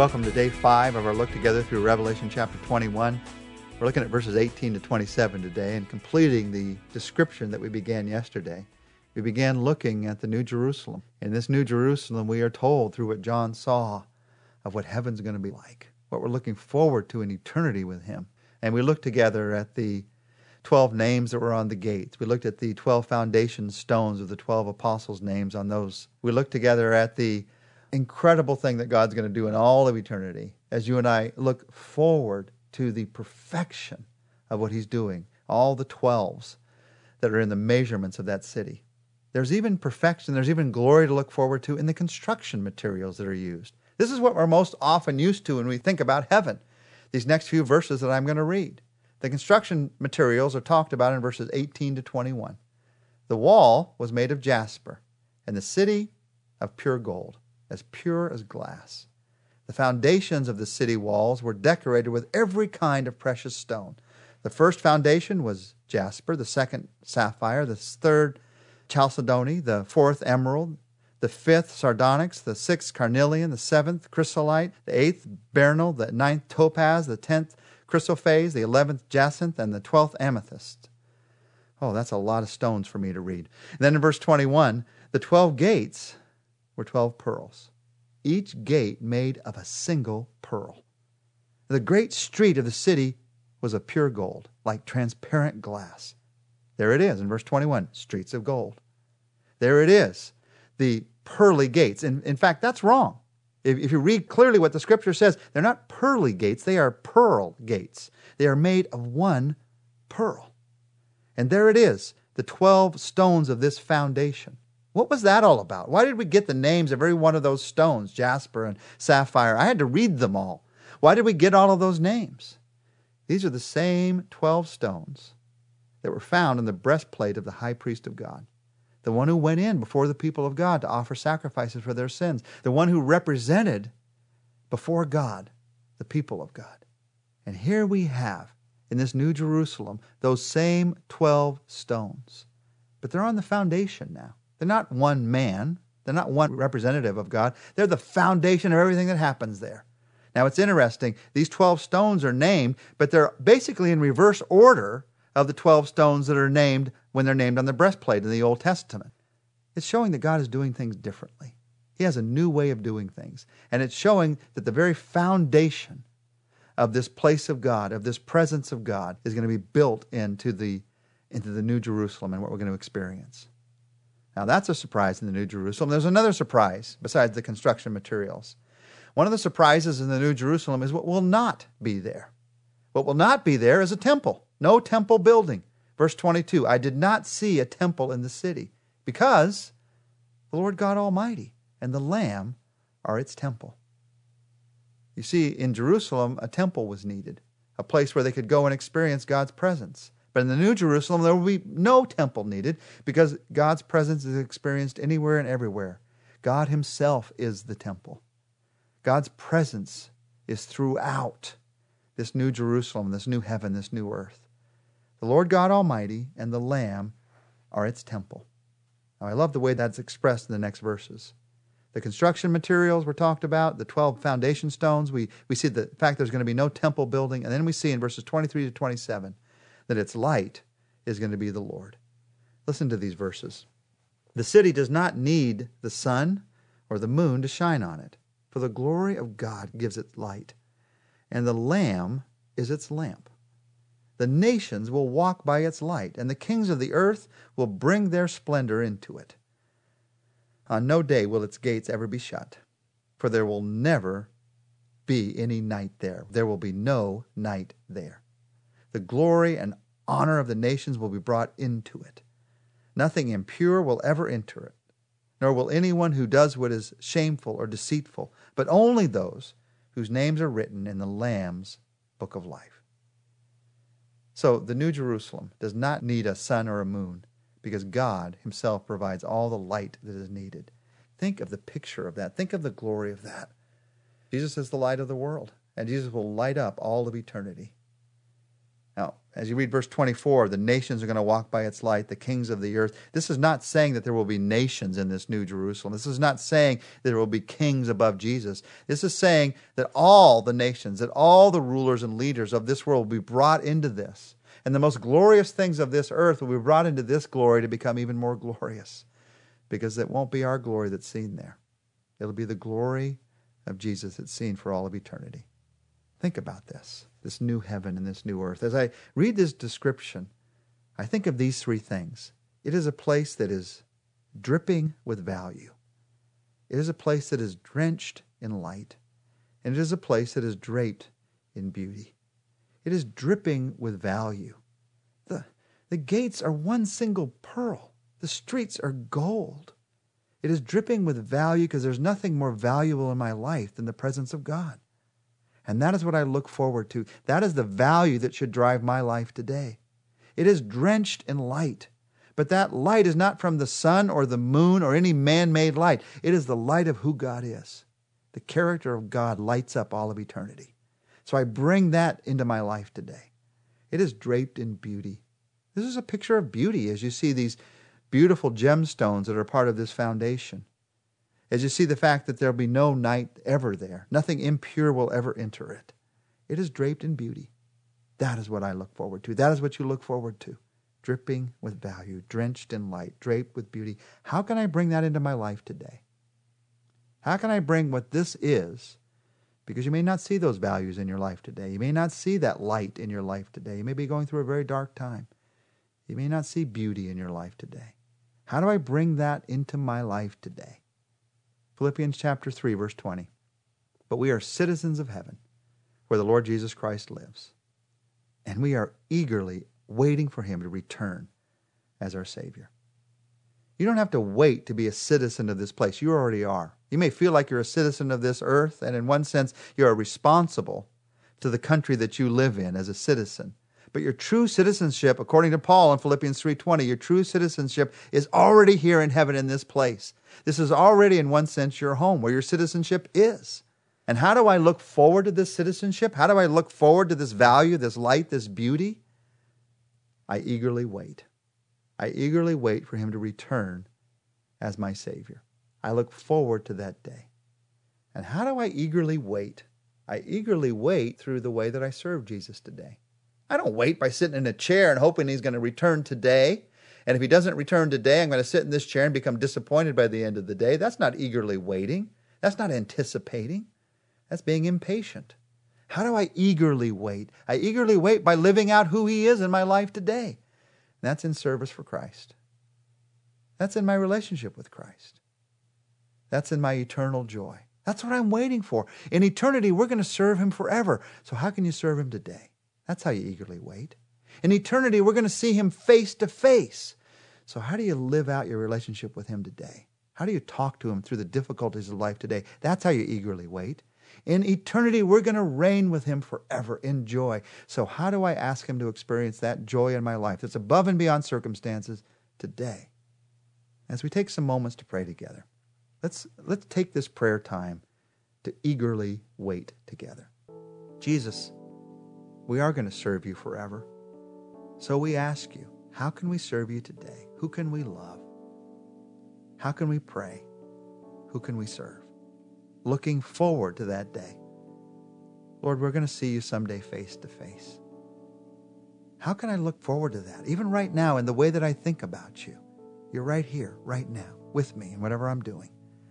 Welcome to day five of our look together through Revelation chapter 21. We're looking at verses 18 to 27 today and completing the description that we began yesterday. We began looking at the New Jerusalem. In this New Jerusalem, we are told through what John saw of what heaven's going to be like, what we're looking forward to in eternity with Him. And we looked together at the 12 names that were on the gates. We looked at the 12 foundation stones of the 12 apostles' names on those. We looked together at the incredible thing that God's going to do in all of eternity as you and I look forward to the perfection of what He's doing, all the 12s that are in the measurements of that city. There's even perfection, there's even glory to look forward to in the construction materials that are used. This is what we're most often used to when we think about heaven. These next few verses that I'm going to read. The construction materials are talked about in verses 18 to 21. The wall was made of jasper, and the city of pure gold as pure as glass. The foundations of the city walls were decorated with every kind of precious stone. The first foundation was jasper, the second sapphire, the third chalcedony, the fourth emerald, the fifth sardonyx, the sixth carnelian, the seventh chrysolite, the eighth beryl, the ninth topaz, the tenth chrysoprase, the eleventh jacinth, and the twelfth amethyst. Oh, that's a lot of stones for me to read. And then in verse 21, the twelve gates were 12 pearls, each gate made of a single pearl. The great street of the city was of pure gold, like transparent glass. There it is in verse 21 streets of gold. There it is, the pearly gates. In, in fact, that's wrong. If, if you read clearly what the scripture says, they're not pearly gates, they are pearl gates. They are made of one pearl. And there it is, the 12 stones of this foundation. What was that all about? Why did we get the names of every one of those stones, jasper and sapphire? I had to read them all. Why did we get all of those names? These are the same 12 stones that were found in the breastplate of the high priest of God, the one who went in before the people of God to offer sacrifices for their sins, the one who represented before God the people of God. And here we have in this New Jerusalem those same 12 stones, but they're on the foundation now. They're not one man, they're not one representative of God. They're the foundation of everything that happens there. Now, it's interesting. These 12 stones are named, but they're basically in reverse order of the 12 stones that are named when they're named on the breastplate in the Old Testament. It's showing that God is doing things differently. He has a new way of doing things. And it's showing that the very foundation of this place of God, of this presence of God, is going to be built into the, into the New Jerusalem and what we're going to experience. Now, that's a surprise in the New Jerusalem. There's another surprise besides the construction materials. One of the surprises in the New Jerusalem is what will not be there. What will not be there is a temple, no temple building. Verse 22 I did not see a temple in the city because the Lord God Almighty and the Lamb are its temple. You see, in Jerusalem, a temple was needed, a place where they could go and experience God's presence. But in the New Jerusalem, there will be no temple needed because God's presence is experienced anywhere and everywhere. God Himself is the temple. God's presence is throughout this new Jerusalem, this new heaven, this new earth. The Lord God Almighty and the Lamb are its temple. Now, I love the way that's expressed in the next verses. The construction materials were talked about, the 12 foundation stones. We, we see the fact there's going to be no temple building. And then we see in verses 23 to 27 that its light is going to be the Lord. Listen to these verses. The city does not need the sun or the moon to shine on it, for the glory of God gives it light, and the Lamb is its lamp. The nations will walk by its light, and the kings of the earth will bring their splendor into it. On no day will its gates ever be shut, for there will never be any night there. There will be no night there. The glory and honor of the nations will be brought into it. Nothing impure will ever enter it, nor will anyone who does what is shameful or deceitful, but only those whose names are written in the Lamb's book of life. So the New Jerusalem does not need a sun or a moon because God Himself provides all the light that is needed. Think of the picture of that. Think of the glory of that. Jesus is the light of the world, and Jesus will light up all of eternity. As you read verse 24, the nations are going to walk by its light, the kings of the earth. This is not saying that there will be nations in this new Jerusalem. This is not saying that there will be kings above Jesus. This is saying that all the nations, that all the rulers and leaders of this world will be brought into this. And the most glorious things of this earth will be brought into this glory to become even more glorious because it won't be our glory that's seen there. It'll be the glory of Jesus that's seen for all of eternity. Think about this this new heaven and this new earth. As I read this description, I think of these three things. It is a place that is dripping with value, it is a place that is drenched in light, and it is a place that is draped in beauty. It is dripping with value. The, the gates are one single pearl, the streets are gold. It is dripping with value because there's nothing more valuable in my life than the presence of God. And that is what I look forward to. That is the value that should drive my life today. It is drenched in light. But that light is not from the sun or the moon or any man made light. It is the light of who God is. The character of God lights up all of eternity. So I bring that into my life today. It is draped in beauty. This is a picture of beauty as you see these beautiful gemstones that are part of this foundation. As you see the fact that there'll be no night ever there, nothing impure will ever enter it. It is draped in beauty. That is what I look forward to. That is what you look forward to. Dripping with value, drenched in light, draped with beauty. How can I bring that into my life today? How can I bring what this is? Because you may not see those values in your life today. You may not see that light in your life today. You may be going through a very dark time. You may not see beauty in your life today. How do I bring that into my life today? Philippians chapter 3 verse 20. But we are citizens of heaven, where the Lord Jesus Christ lives, and we are eagerly waiting for him to return as our savior. You don't have to wait to be a citizen of this place. You already are. You may feel like you're a citizen of this earth, and in one sense, you are responsible to the country that you live in as a citizen. But your true citizenship, according to Paul in Philippians 3:20, your true citizenship is already here in heaven in this place. This is already in one sense your home where your citizenship is. And how do I look forward to this citizenship? How do I look forward to this value, this light, this beauty? I eagerly wait. I eagerly wait for him to return as my Savior. I look forward to that day. And how do I eagerly wait? I eagerly wait through the way that I serve Jesus today. I don't wait by sitting in a chair and hoping he's going to return today. And if he doesn't return today, I'm going to sit in this chair and become disappointed by the end of the day. That's not eagerly waiting. That's not anticipating. That's being impatient. How do I eagerly wait? I eagerly wait by living out who he is in my life today. That's in service for Christ. That's in my relationship with Christ. That's in my eternal joy. That's what I'm waiting for. In eternity, we're going to serve him forever. So, how can you serve him today? That's how you eagerly wait. In eternity, we're going to see him face to face. So, how do you live out your relationship with him today? How do you talk to him through the difficulties of life today? That's how you eagerly wait. In eternity, we're going to reign with him forever in joy. So, how do I ask him to experience that joy in my life that's above and beyond circumstances today? As we take some moments to pray together, let's, let's take this prayer time to eagerly wait together. Jesus, we are going to serve you forever. So we ask you, how can we serve you today? Who can we love? How can we pray? Who can we serve? Looking forward to that day. Lord, we're going to see you someday face to face. How can I look forward to that? Even right now, in the way that I think about you. You're right here, right now, with me in whatever I'm doing.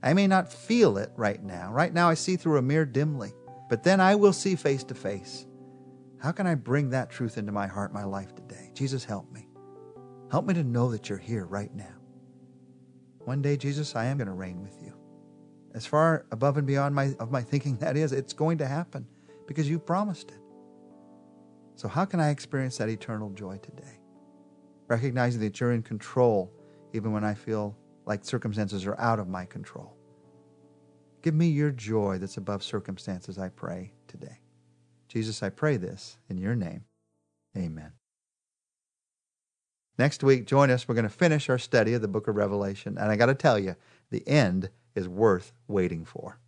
I may not feel it right now. Right now, I see through a mirror dimly, but then I will see face to face. How can I bring that truth into my heart, my life today? Jesus, help me. Help me to know that you're here right now. One day, Jesus, I am going to reign with you. As far above and beyond my, of my thinking that is, it's going to happen because you've promised it. So, how can I experience that eternal joy today? Recognizing that you're in control even when I feel like circumstances are out of my control. Give me your joy that's above circumstances, I pray today. Jesus, I pray this in your name. Amen. Next week, join us. We're going to finish our study of the book of Revelation. And I got to tell you, the end is worth waiting for.